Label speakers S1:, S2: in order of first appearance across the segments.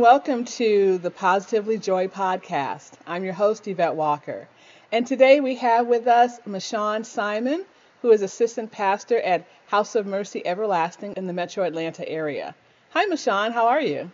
S1: and welcome to the Positively Joy podcast. I'm your host, Yvette Walker. And today we have with us Mashawn Simon, who is assistant pastor at House of Mercy Everlasting in the metro Atlanta area. Hi, Mashawn. How are you?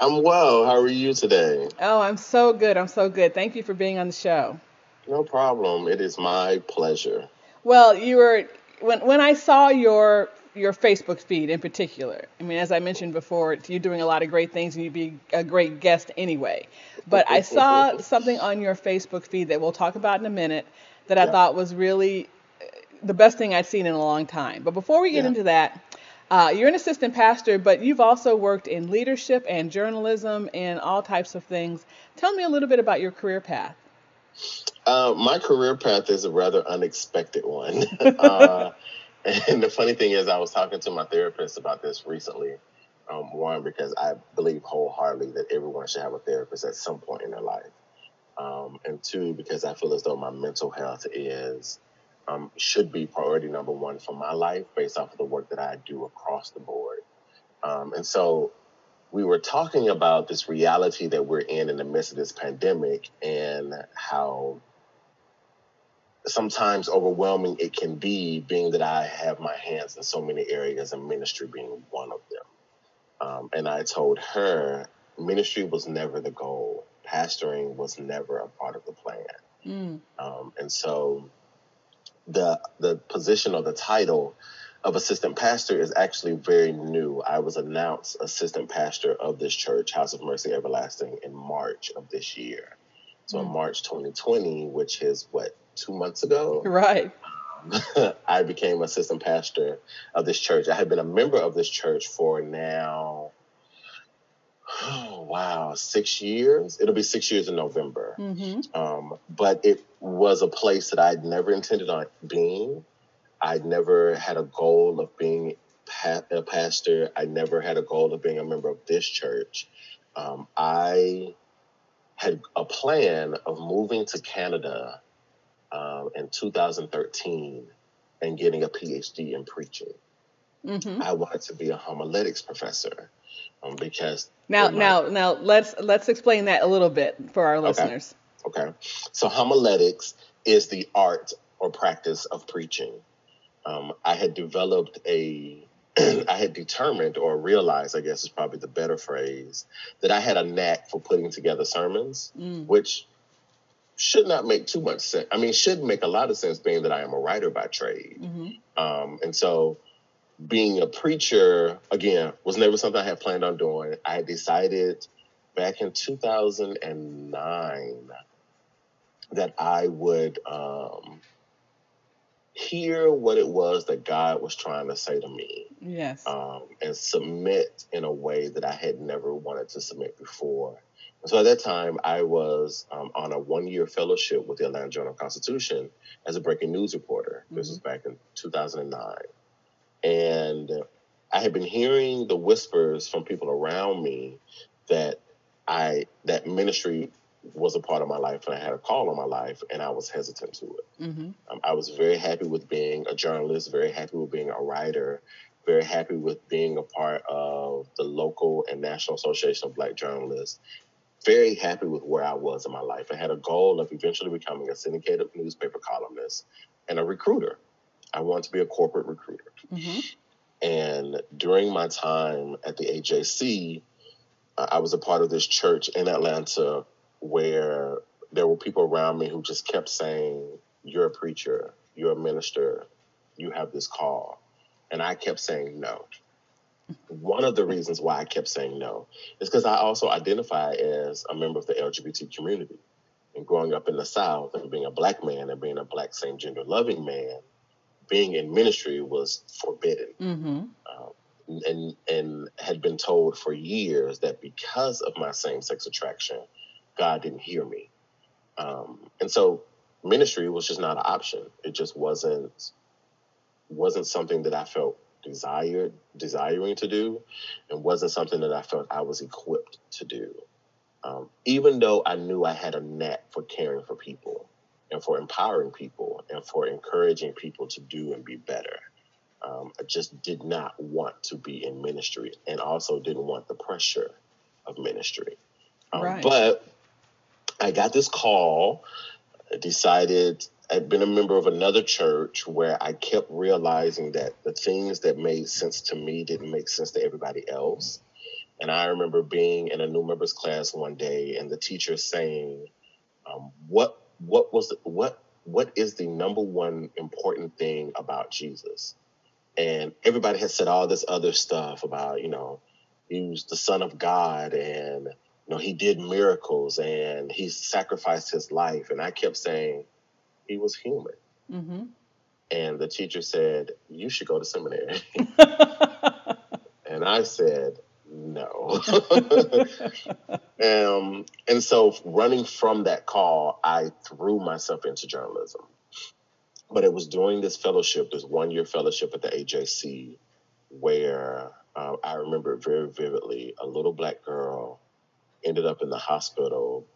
S2: I'm well. How are you today?
S1: Oh, I'm so good. I'm so good. Thank you for being on the show.
S2: No problem. It is my pleasure.
S1: Well, you were when when I saw your your Facebook feed in particular. I mean, as I mentioned before, you're doing a lot of great things and you'd be a great guest anyway. But I saw something on your Facebook feed that we'll talk about in a minute that I thought was really uh, the best thing I'd seen in a long time. But before we get yeah. into that, uh, you're an assistant pastor, but you've also worked in leadership and journalism and all types of things. Tell me a little bit about your career path.
S2: Uh, my career path is a rather unexpected one. uh, and the funny thing is, I was talking to my therapist about this recently. Um, one, because I believe wholeheartedly that everyone should have a therapist at some point in their life. Um, and two, because I feel as though my mental health is um, should be priority number one for my life based off of the work that I do across the board. Um, and so we were talking about this reality that we're in in the midst of this pandemic and how sometimes overwhelming it can be, being that I have my hands in so many areas and ministry being one of them. Um, and I told her ministry was never the goal, pastoring was never a part of the plan. Mm. Um, and so the the position or the title of assistant pastor is actually very new. I was announced assistant pastor of this church, House of Mercy Everlasting, in March of this year. So mm. in March 2020, which is what two months ago.
S1: Right.
S2: I became assistant pastor of this church. I had been a member of this church for now, oh, wow, six years. It'll be six years in November. Mm-hmm. Um, but it was a place that I'd never intended on being. I'd never had a goal of being a pastor. I never had a goal of being a member of this church. Um, I had a plan of moving to Canada um, in 2013 and getting a PhD in preaching. Mm-hmm. I wanted to be a homiletics professor um, because
S1: now, my, now, now let's let's explain that a little bit for our
S2: okay.
S1: listeners.
S2: Okay, so homiletics is the art or practice of preaching. Um, I had developed a I had determined or realized, I guess is probably the better phrase, that I had a knack for putting together sermons, mm. which should not make too much sense. I mean, should make a lot of sense being that I am a writer by trade. Mm-hmm. Um, and so being a preacher, again, was never something I had planned on doing. I decided back in 2009 that I would um, hear what it was that God was trying to say to me.
S1: Yes.
S2: Um, and submit in a way that I had never wanted to submit before. So at that time, I was um, on a one year fellowship with the Atlanta Journal Constitution as a breaking news reporter. Mm-hmm. This was back in 2009. And I had been hearing the whispers from people around me that I that ministry was a part of my life and I had a call on my life and I was hesitant to it. Mm-hmm. Um, I was very happy with being a journalist, very happy with being a writer, very happy with being a part of the local and national association of black journalists very happy with where I was in my life. I had a goal of eventually becoming a syndicated newspaper columnist and a recruiter. I wanted to be a corporate recruiter. Mm-hmm. And during my time at the AJC, uh, I was a part of this church in Atlanta where there were people around me who just kept saying, You're a preacher, you're a minister, you have this call. And I kept saying no one of the reasons why I kept saying no is because I also identify as a member of the LGBT community. And growing up in the South and being a black man and being a black same gender loving man, being in ministry was forbidden. Mm-hmm. Um, and and had been told for years that because of my same sex attraction, God didn't hear me. Um, and so ministry was just not an option. It just wasn't wasn't something that I felt desired desiring to do and wasn't something that I felt I was equipped to do. Um, even though I knew I had a knack for caring for people and for empowering people and for encouraging people to do and be better. Um, I just did not want to be in ministry and also didn't want the pressure of ministry.
S1: Um, right.
S2: But I got this call, decided I'd been a member of another church where I kept realizing that the things that made sense to me didn't make sense to everybody else. And I remember being in a new members class one day and the teacher saying, um, "What what was the, what what is the number one important thing about Jesus?" And everybody had said all this other stuff about you know he was the Son of God and you know he did miracles and he sacrificed his life. And I kept saying he was human. Mm-hmm. And the teacher said, "You should go to seminary." and I said, no. um, and so running from that call, I threw myself into journalism. But it was during this fellowship, this one year fellowship at the AJC, where uh, I remember very vividly a little black girl ended up in the hospital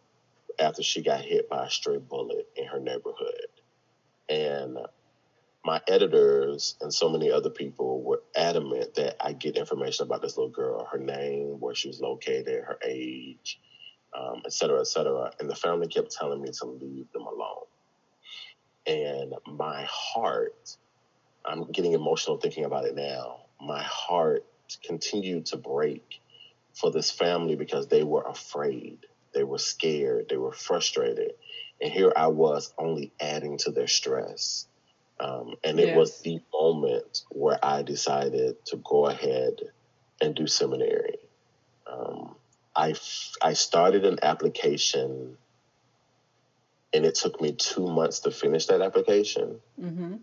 S2: after she got hit by a stray bullet in her neighborhood. And my editors and so many other people were adamant that I get information about this little girl, her name, where she was located, her age, um, et cetera, et cetera. And the family kept telling me to leave them alone. And my heart, I'm getting emotional thinking about it now. My heart continued to break for this family because they were afraid, they were scared, they were frustrated. And here I was only adding to their stress um, and it yes. was the moment where I decided to go ahead and do seminary. Um, I, I started an application and it took me two months to finish that application. Mm-hmm.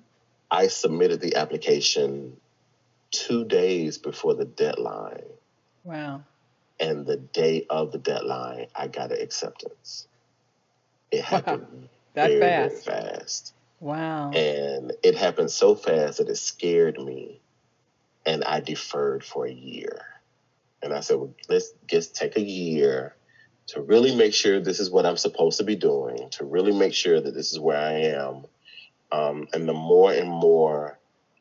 S2: I submitted the application two days before the deadline.
S1: Wow.
S2: And the day of the deadline, I got an acceptance. It happened wow. that very, fast. Very fast.
S1: Wow.
S2: And it happened so fast that it scared me. And I deferred for a year. And I said, well, let's just take a year to really make sure this is what I'm supposed to be doing, to really make sure that this is where I am. Um, and the more and more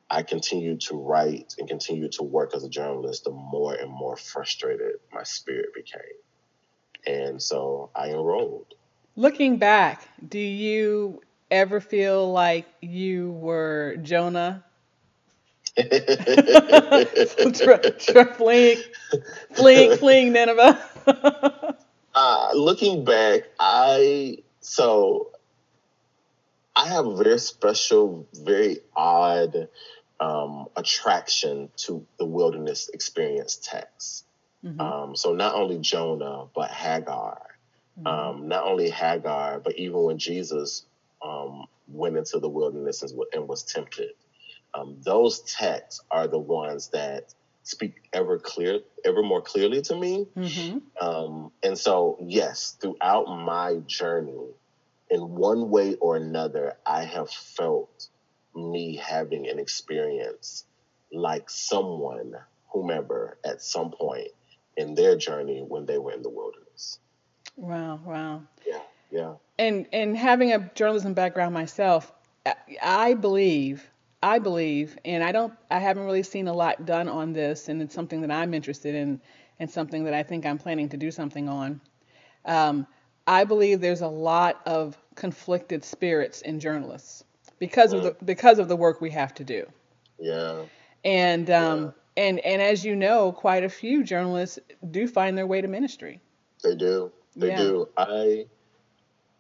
S2: I continued to write and continue to work as a journalist, the more and more frustrated my spirit became. And so I enrolled.
S1: Looking back, do you ever feel like you were Jonah? fleeing, fleeing, fleeing Nineveh.
S2: uh, looking back, I so I have a very special, very odd um, attraction to the wilderness experience text. Mm-hmm. Um, so not only Jonah, but Hagar. Mm-hmm. Um, not only Hagar, but even when Jesus um, went into the wilderness and, and was tempted. Um, those texts are the ones that speak ever clear, ever more clearly to me. Mm-hmm. Um, and so, yes, throughout my journey, in one way or another, I have felt me having an experience like someone, whomever, at some point in their journey when they were in the wilderness.
S1: Wow, wow.
S2: Yeah, yeah
S1: and and having a journalism background myself, I believe I believe, and I don't I haven't really seen a lot done on this, and it's something that I'm interested in, and something that I think I'm planning to do something on. Um, I believe there's a lot of conflicted spirits in journalists because of the because of the work we have to do.
S2: Yeah.
S1: And um, yeah. and and as you know, quite a few journalists do find their way to ministry.
S2: They do. They yeah. do. I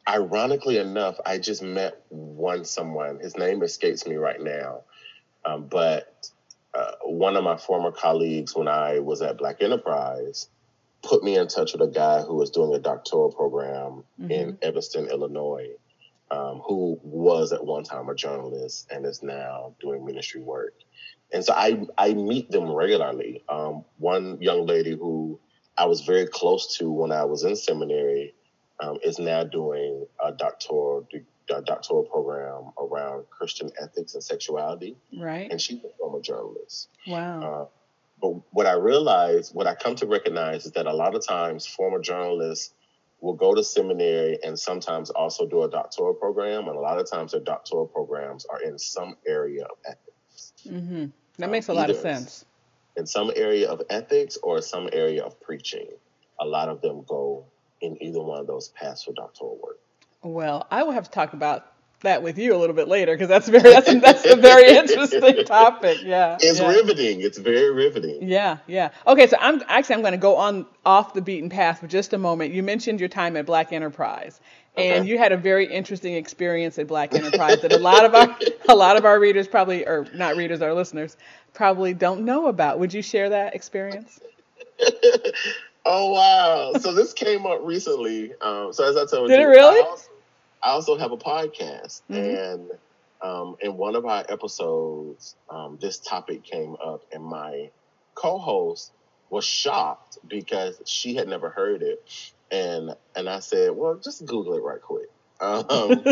S2: ironically enough, I just met one someone. His name escapes me right now, um, but uh, one of my former colleagues when I was at Black Enterprise put me in touch with a guy who was doing a doctoral program mm-hmm. in Evanston, Illinois, um, who was at one time a journalist and is now doing ministry work. And so I I meet them regularly. Um, one young lady who I was very close to when I was in seminary um, is now doing a doctoral a doctoral program around Christian ethics and sexuality.
S1: Right.
S2: And she's a former journalist.
S1: Wow.
S2: Uh, but what I realize, what I come to recognize, is that a lot of times former journalists will go to seminary and sometimes also do a doctoral program, and a lot of times their doctoral programs are in some area of ethics.
S1: Mm-hmm. That makes a lot of sense.
S2: In some area of ethics or some area of preaching. a lot of them go in either one of those paths for doctoral work.
S1: Well, I will have to talk about that with you a little bit later because that's very that's a, that's a very interesting topic. Yeah,
S2: it's
S1: yeah.
S2: riveting. It's very riveting.
S1: Yeah, yeah. Okay, so I'm actually I'm going to go on off the beaten path for just a moment. You mentioned your time at Black Enterprise, and okay. you had a very interesting experience at Black Enterprise that a lot of our a lot of our readers probably or not readers, our listeners probably don't know about. Would you share that experience?
S2: oh wow! So this came up recently. Um, so as I told
S1: Did
S2: you,
S1: it really?
S2: I also, I also have a podcast, mm-hmm. and um, in one of our episodes, um, this topic came up, and my co-host was shocked because she had never heard it, and and I said, "Well, just Google it right quick." Um,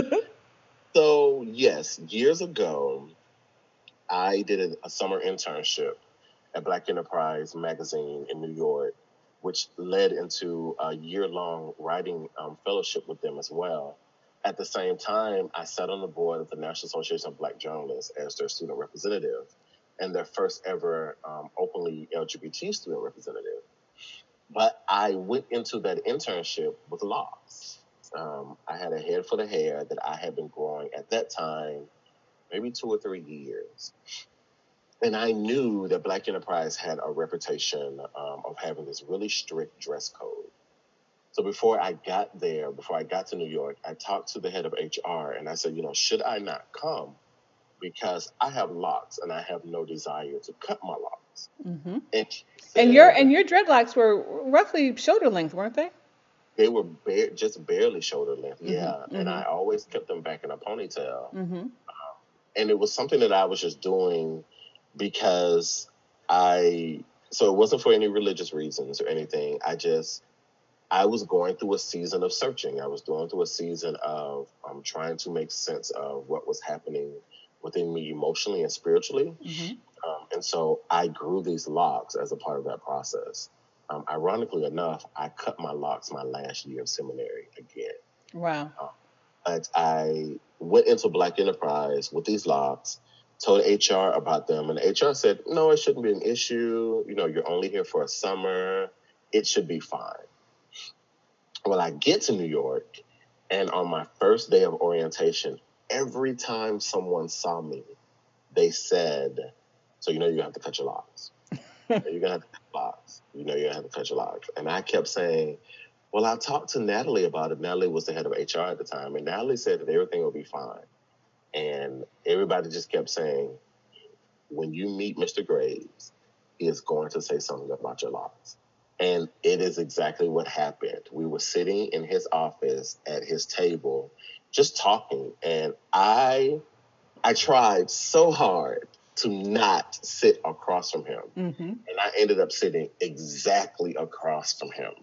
S2: so yes, years ago, I did a, a summer internship at Black Enterprise magazine in New York, which led into a year-long writing um, fellowship with them as well. At the same time, I sat on the board of the National Association of Black Journalists as their student representative and their first ever um, openly LGBT student representative. But I went into that internship with locks. Um, I had a head full of hair that I had been growing at that time, maybe two or three years. And I knew that Black Enterprise had a reputation um, of having this really strict dress code. So before I got there, before I got to New York, I talked to the head of HR and I said, you know, should I not come? Because I have locks and I have no desire to cut my locks.
S1: Mm-hmm. And, said, and your and your dreadlocks were roughly shoulder length, weren't they?
S2: They were bare, just barely shoulder length, mm-hmm. yeah. Mm-hmm. And I always kept them back in a ponytail. Um, and it was something that I was just doing because I. So it wasn't for any religious reasons or anything. I just I was going through a season of searching. I was going through a season of um, trying to make sense of what was happening within me emotionally and spiritually. Mm-hmm. Um, and so I grew these locks as a part of that process. Um, ironically enough, I cut my locks my last year of seminary again.
S1: Wow.
S2: But I went into Black Enterprise with these locks, told HR about them, and HR said, no, it shouldn't be an issue. You know, you're only here for a summer. It should be fine. Well, I get to New York, and on my first day of orientation, every time someone saw me, they said, "So you know you have to cut your locks. you're gonna have to cut your locks. You know you're gonna have to cut your locks." And I kept saying, "Well, I talked to Natalie about it. Natalie was the head of HR at the time, and Natalie said that everything will be fine." And everybody just kept saying, "When you meet Mr. Graves, he is going to say something about your locks." And it is exactly what happened. We were sitting in his office at his table, just talking, and I I tried so hard to not sit across from him. Mm-hmm. And I ended up sitting exactly across from him.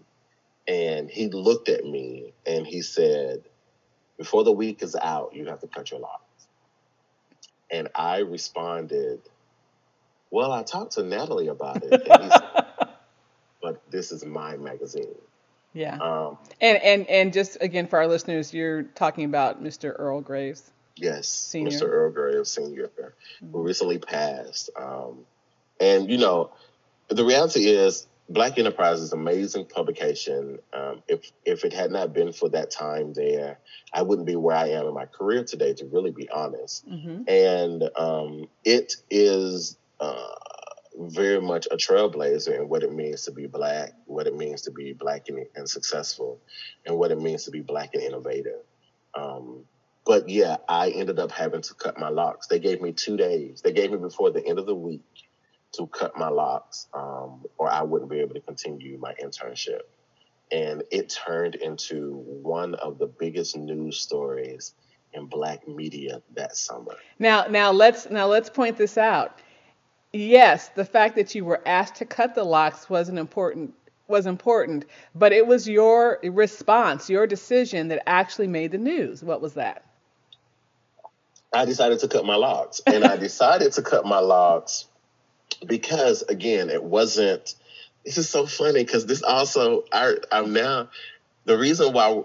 S2: And he looked at me and he said, Before the week is out, you have to cut your locks. And I responded, Well, I talked to Natalie about it. And he said, but this is my magazine.
S1: Yeah. Um, and and and just again for our listeners, you're talking about Mr. Earl Graves.
S2: Yes, Senior. Mr. Earl Graves Senior, mm-hmm. who recently passed. Um, and you know, the reality is, Black Enterprise is an amazing publication. Um, if if it had not been for that time there, I wouldn't be where I am in my career today. To really be honest, mm-hmm. and um, it is. Uh, very much a trailblazer in what it means to be black, what it means to be black and, and successful, and what it means to be black and innovative. Um, but yeah, I ended up having to cut my locks. They gave me two days. They gave me before the end of the week to cut my locks, um, or I wouldn't be able to continue my internship. And it turned into one of the biggest news stories in black media that summer.
S1: Now, now let's now let's point this out yes, the fact that you were asked to cut the locks was an important was important, but it was your response, your decision that actually made the news. What was that?
S2: I decided to cut my locks, and I decided to cut my locks because, again, it wasn't. This is so funny because this also I, I'm now the reason why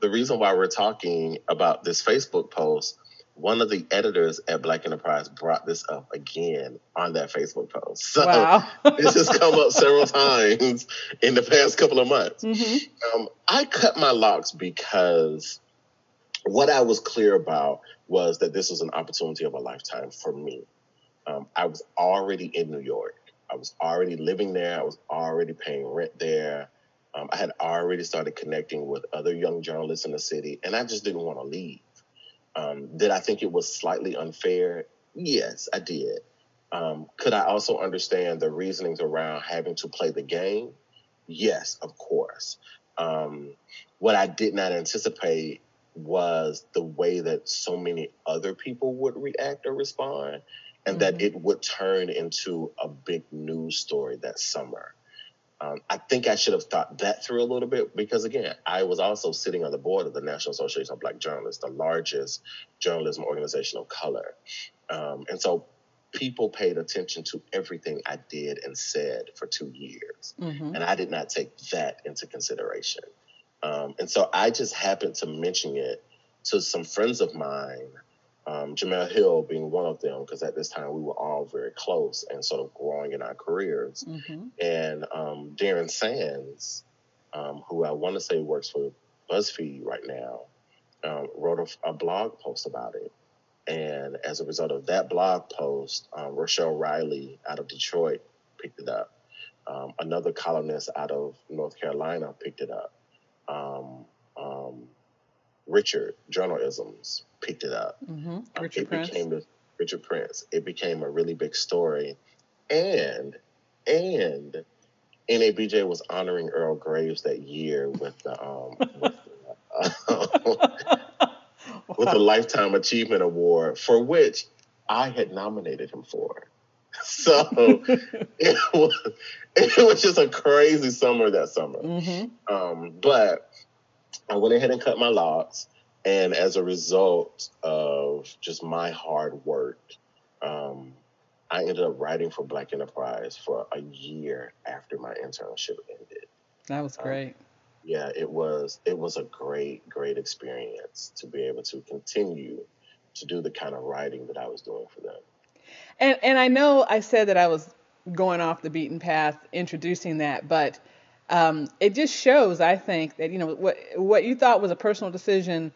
S2: the reason why we're talking about this Facebook post one of the editors at Black Enterprise brought this up again on that Facebook post. So
S1: Wow.
S2: this has come up several times in the past couple of months.
S1: hmm
S2: Um, I cut my locks because what I was clear about was that this was an opportunity of a lifetime for me. Um, I was already in New York. I was already living there. I was already paying rent there. Um, I had already started connecting with other young journalists in the city, and I just didn't want to leave. Um, did I think it was slightly unfair? Yes, I did. Um, could I also understand the reasonings around having to play the game? Yes, of course. Um, what I did not anticipate was the way that so many other people would react or respond, and that
S1: Mhm.
S2: it would turn into a big news story that summer. Um, I think I should have thought that through a little bit because, again, I was also sitting on the board of the National Association of Black Journalists, the largest journalism organization of color. Um, and so people paid attention to everything I did and said for two years.
S1: hmm
S2: And I did not take that into consideration. Um, and so I just happened to mention it to some friends of mine, um, Jemele Hill being one of them, because at this time we were all very close and sort of growing in our careers.
S1: hmm
S2: And um, Darren Sands, um, who I want to say works for BuzzFeed right now, um, wrote a, a blog post about it. And as a result of that blog post, um, Rochelle Riley out of Detroit picked it up. Um, another columnist out of North Carolina picked it up. Richard Journalisms picked it up.
S1: hmm
S2: Um,
S1: Richard
S2: it
S1: Prince.
S2: became the Richard Prince. It became a really big story, and and NABJ was honoring Earl Graves that year with the um with, the, with the Lifetime Achievement Award for which I had nominated him for. So it was it was just a crazy summer that summer.
S1: hmm
S2: Um, but I went ahead and cut my locks. And as a result of just my hard work, um, I ended up writing for Black Enterprise for a year after my internship ended.
S1: That was
S2: Um,
S1: great.
S2: Yeah, it was it was a great, great experience to be able to continue to do the kind of writing that I was doing for them.
S1: And and I know I said that I was going off the beaten path introducing that, but um, it just shows, I think, that you know what what you thought was a personal decision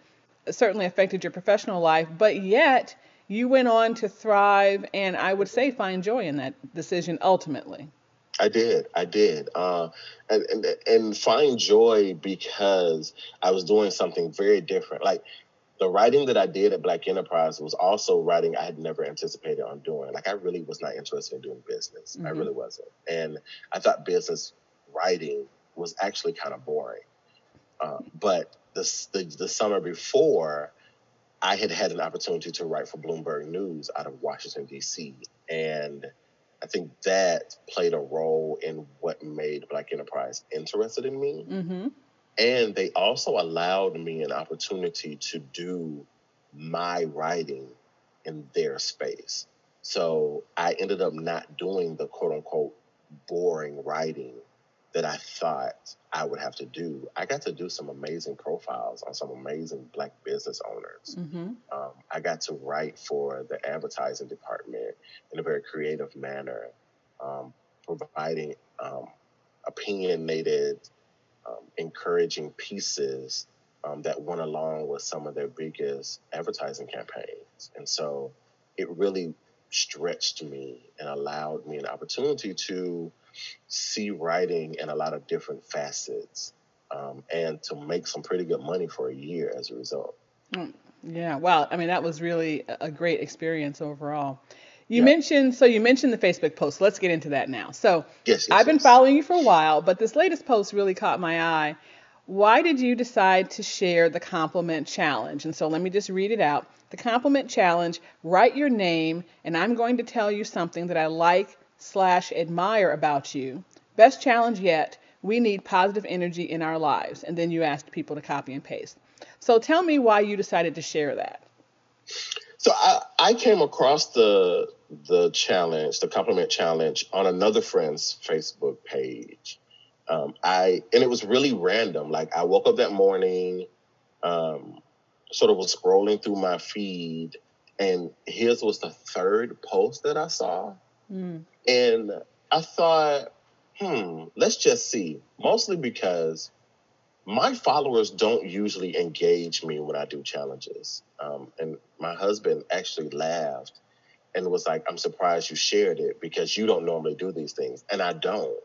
S1: certainly affected your professional life, but yet you went on to thrive and I would say find joy in that decision ultimately.
S2: I did, I did, uh, and, and and find joy because I was doing something very different. Like the writing that I did at Black Enterprise was also writing I had never anticipated on doing. Like I really was not interested in doing business. I
S1: Mhm.
S2: really wasn't, and I thought business writing was actually kind of boring. Uh, but the, the the summer before, I had had an opportunity to write for Bloomberg News out of Washington D.C. and I think that played a role in what made Black Enterprise interested in me.
S1: Mm-hmm.
S2: And they also allowed me an opportunity to do my writing in their space. So I ended up not doing the quote unquote boring writing that I thought I would have to do. I got to do some amazing profiles on some amazing Black business owners.
S1: Mm-hmm.
S2: Um, I got to write for the advertising department in a very creative manner, um, providing um, opinionated, um, encouraging pieces um, that went along with some of their biggest advertising campaigns. And so it really stretched me and allowed me an opportunity to see writing in a lot of different facets um, and to make some pretty good money for a year as a result.
S1: Yeah, wow. I mean, that was really a great experience overall. You
S2: Yeah.
S1: mentioned, so you mentioned the Facebook post. Let's get into that now. So
S2: Yes, yes,
S1: I've been
S2: yes.
S1: following you for a while, but this latest post really caught my eye. Why did you decide to share the compliment challenge? And so let me just read it out. The compliment challenge, write your name, and I'm going to tell you something that I like slash admire about you. Best challenge yet. We need positive energy in our lives. And then you asked people to copy and paste. So tell me why you decided to share that.
S2: So I, I came across the the challenge, the compliment challenge, on another friend's Facebook page. Um, I and it was really random. Like I woke up that morning, um, sort of was scrolling through my feed, and his was the third post that I saw. Mm. And I thought, hmm, let's just see. Mostly because my followers don't usually engage me when I do challenges. Um, and my husband actually laughed and was like, I'm surprised you shared it because you don't normally do these things. And I don't.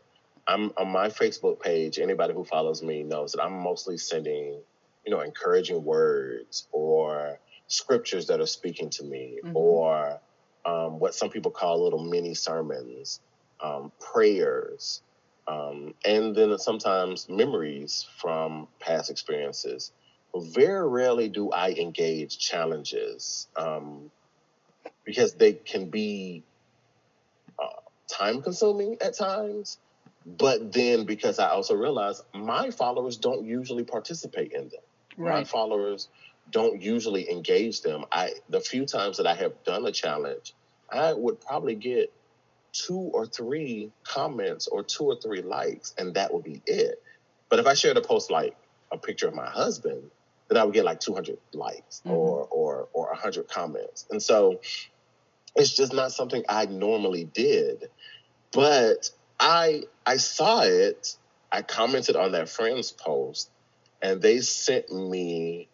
S2: I'm on my Facebook page, anybody who follows me knows that I'm mostly sending, you know, encouraging words or scriptures that are speaking to me mm-hmm. or um, what some people call little mini sermons, um, prayers, um, and then sometimes memories from past experiences. Very rarely do I engage challenges um, because they can be uh, time consuming at times. But then because I also realize my followers don't usually participate in them. Right. My followers don't usually engage them. I the few times that I have done a challenge, I would probably get two or three comments or two or three likes, and that would be it. But if I shared a post like a picture of my husband, then I would get like 200 likes mm-hmm. or or or 100 comments, and so it's just not something I normally did. But I I saw it. I commented on that friend's post, and they sent me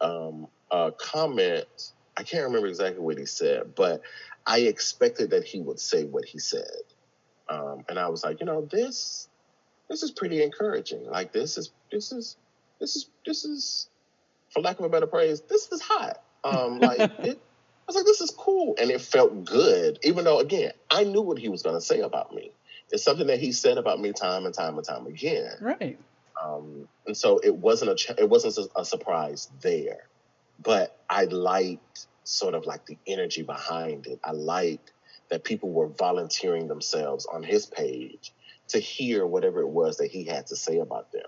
S2: um, a comment. I can't remember exactly what he said, but I expected that he would say what he said. Um, and I was like, you know, this this is pretty encouraging. Like this is this is this is this is for lack of a better phrase, this is hot. Um, like it, I was like, this is cool, and it felt good. Even though, again, I knew what he was going to say about me. It's something that he said about me time and time and time again.
S1: Right.
S2: Um, and so it wasn't a it wasn't a surprise there, but I liked sort of like the energy behind it. I liked that people were volunteering themselves on his page to hear whatever it was that he had to say about them.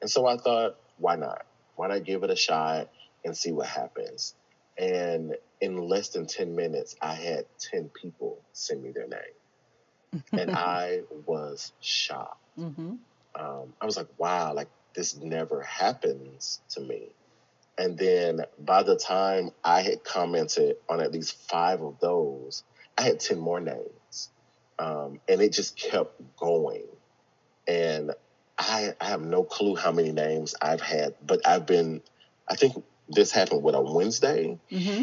S2: And so I thought, why not? Why not give it a shot and see what happens? And in less than 10 minutes, I had 10 people send me their name. and I was shocked. Mm-hmm um, I was like, wow, like this never happens to me. And then by the time I had commented on at least five of those, I had 10 more names. Um, and it just kept going. And I, I have no clue how many names I've had, but I've been, I think this happened with a Wednesday. Mm-hmm.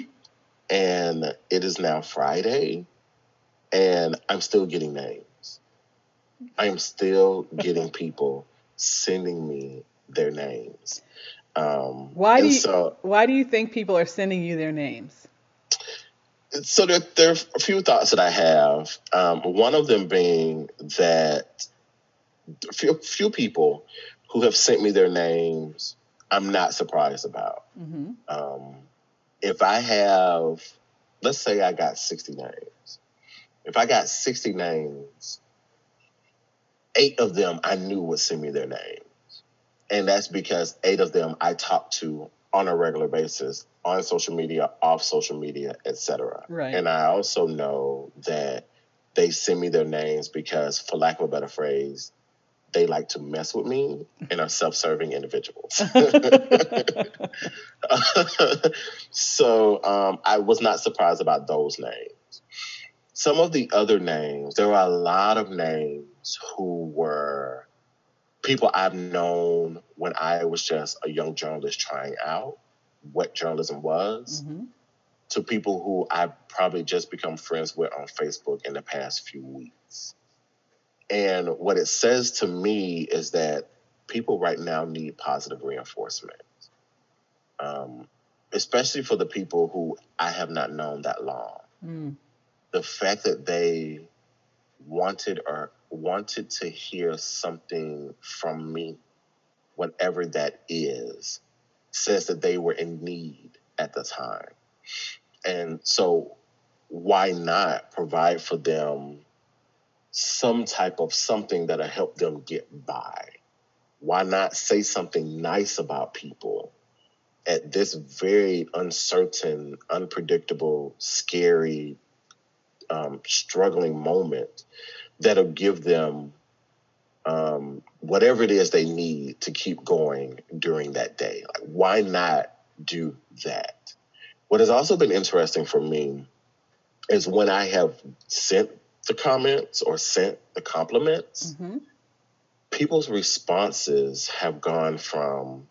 S2: And it is now Friday. And I'm still getting names. I am still getting people sending me their names.
S1: Um, why do you, so, Why do you think people are sending you their names?
S2: So there, there are a few thoughts that I have. Um, one of them being that a few, few, people who have sent me their names, I'm not surprised about. Mm-hmm. Um, if I have, let's say I got 60 names. If I got 60 names eight of them I knew would send me their names. And that's because eight of them I talk to on a regular basis on social media, off social media, etc. Right. And I also know that they send me their names because, for lack of a better phrase, they like to mess with me and are self-serving individuals. so um, I was not surprised about those names. Some of the other names, there are a lot of names who were people I've known when I was just a young journalist trying out what journalism was, mm-hmm. to people who I've probably just become friends with on Facebook in the past few weeks. And what it says to me is that people right now need positive reinforcement, um, especially for the people who I have not known that long. Mm. The fact that they wanted or wanted to hear something from me, whatever that is, says that they were in need at the time. And so, why not provide for them some type of something that'll help them get by? Why not say something nice about people at this very uncertain, unpredictable, scary, um, struggling moment that'll give them um, whatever it is they need to keep going during that day. Like, why not do that? What has also been interesting for me is when I have sent the comments or sent the compliments, mm-hmm. people's responses have gone from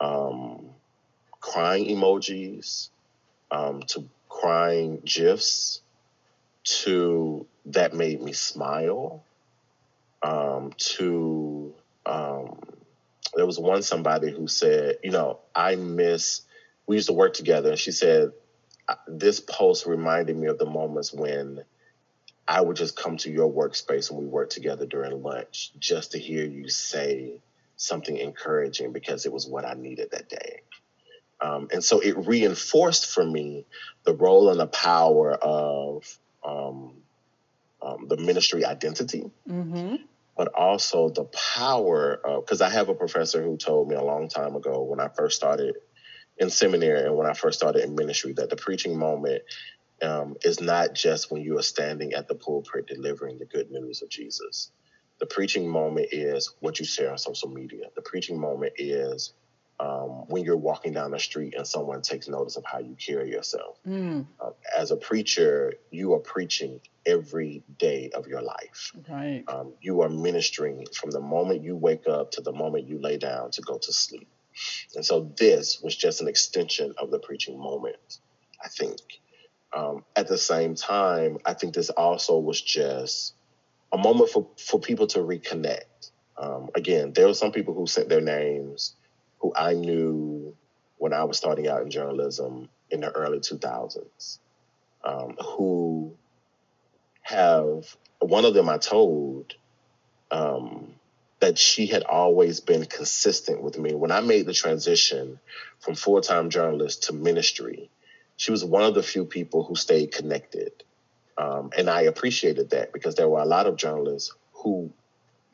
S2: um, crying emojis um, to crying gifs to that made me smile um, to um, there was one somebody who said, you know, I miss. We used to work together, and she said this post reminded me of the moments when I would just come to your workspace and we worked together during lunch just to hear you say something encouraging because it was what I needed that day. Um, and so it reinforced for me the role and the power of um, um, the ministry identity, mm-hmm. but also the power of, because I have a professor who told me a long time ago when I first started in seminary and when I first started in ministry that the preaching moment um, is not just when you are standing at the pulpit delivering the good news of Jesus. The preaching moment is what you share on social media. The preaching moment is um, when you're walking down the street and someone takes notice of how you carry yourself. Mm. Uh, as a preacher, you are preaching every day of your life.
S1: Right.
S2: Um, you are ministering from the moment you wake up to the moment you lay down to go to sleep. And so this was just an extension of the preaching moment, I think. Um, at the same time, I think this also was just a moment for, for people to reconnect. Um, again, there were some people who sent their names who I knew when I was starting out in journalism in the early 2000s, um, who have, one of them I told, um, that she had always been consistent with me. When I made the transition from full time journalist to ministry, she was one of the few people who stayed connected. Um, and I appreciated that because there were a lot of journalists who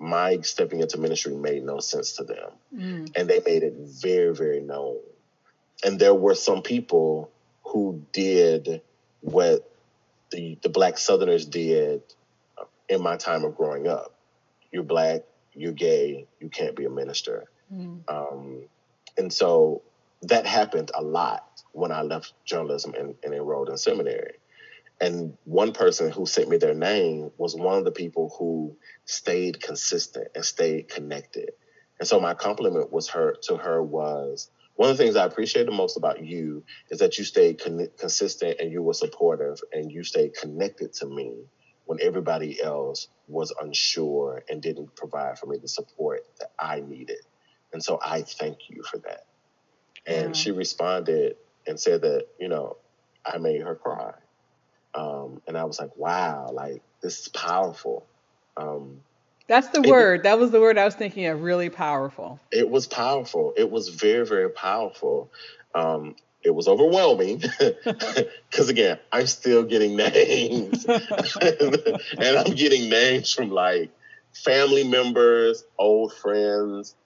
S2: my stepping into ministry made no sense to them. Mm. And they made it very, very known. And there were some people who did what the, the Black Southerners did in my time of growing up. You're Black, you're gay, you can't be a minister. Mm. Um, and so that happened a lot when I left journalism and, and enrolled in seminary. And one person who sent me their name was one of the people who stayed consistent and stayed connected. And so my compliment was her to her was one of the things I appreciate the most about you is that you stayed con- consistent and you were supportive and you stayed connected to me when everybody else was unsure and didn't provide for me the support that I needed. And so I thank you for that. And yeah. she responded and said that, you know, I made her cry. Um, and I was like, wow, like this is powerful. Um,
S1: That's the word. It, that was the word I was thinking of. Really powerful.
S2: It was powerful. It was very, very powerful. Um, it was overwhelming because again, I'm still getting names, and I'm getting names from like family members, old friends,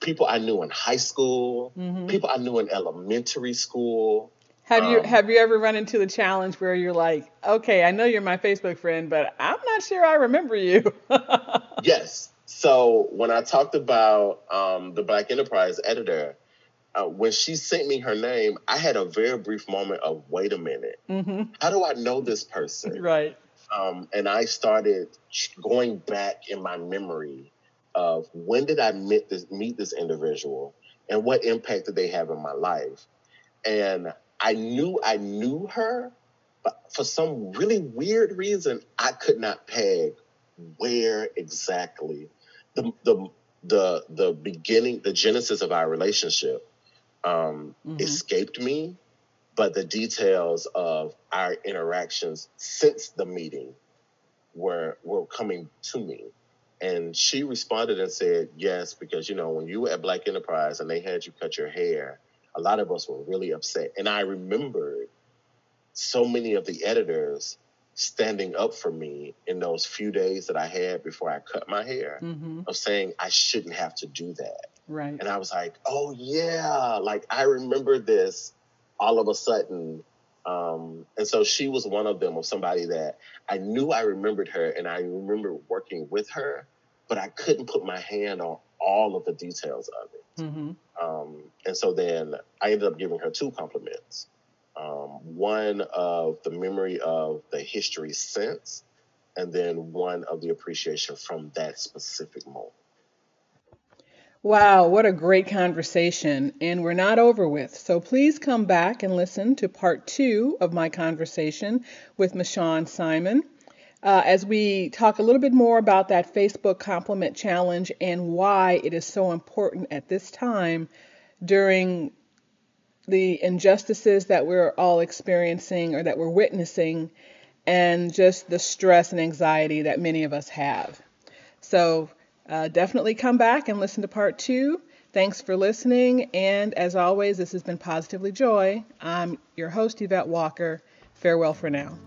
S2: people I knew in high school, mm-hmm. people I knew in elementary school.
S1: Have you um, have you ever run into the challenge where you're like, okay, I know you're my Facebook friend, but I'm not sure I remember you?
S2: yes. So when I talked about um, the Black Enterprise editor, uh, when she sent me her name, I had a very brief moment of, wait a minute, mm-hmm. how do I know this person?
S1: Right.
S2: Um, and I started going back in my memory of when did I meet this, meet this individual and what impact did they have in my life? And I knew I knew her, but for some really weird reason, I could not peg where exactly the the the the beginning, the genesis of our relationship um, mm-hmm. escaped me, but the details of our interactions since the meeting were were coming to me. And she responded and said, Yes, because you know, when you were at Black Enterprise and they had you cut your hair, a lot of us were really upset. And I remembered so many of the editors standing up for me in those few days that I had before I cut my hair mm-hmm. of saying I shouldn't have to do that.
S1: Right.
S2: And I was like, oh yeah, like I remember this all of a sudden. Um, and so she was one of them of somebody that I knew I remembered her and I remember working with her, but I couldn't put my hand on all of the details of it. Mm-hmm. Um, and so then I ended up giving her two compliments. Um, one of the memory of the history since, and then one of the appreciation from that specific moment.
S1: Wow, what a great conversation. And we're not over with. So please come back and listen to part two of my conversation with Mashawn Simon uh, as we talk a little bit more about that Facebook Compliment Challenge and why it is so important at this time during the injustices that we're all experiencing or that we're witnessing and just the stress and anxiety that many of us have. So, uh, definitely come back and listen to part two. Thanks for listening. And as always, this has been Positively Joy. I'm your host, Yvette Walker. Farewell for now.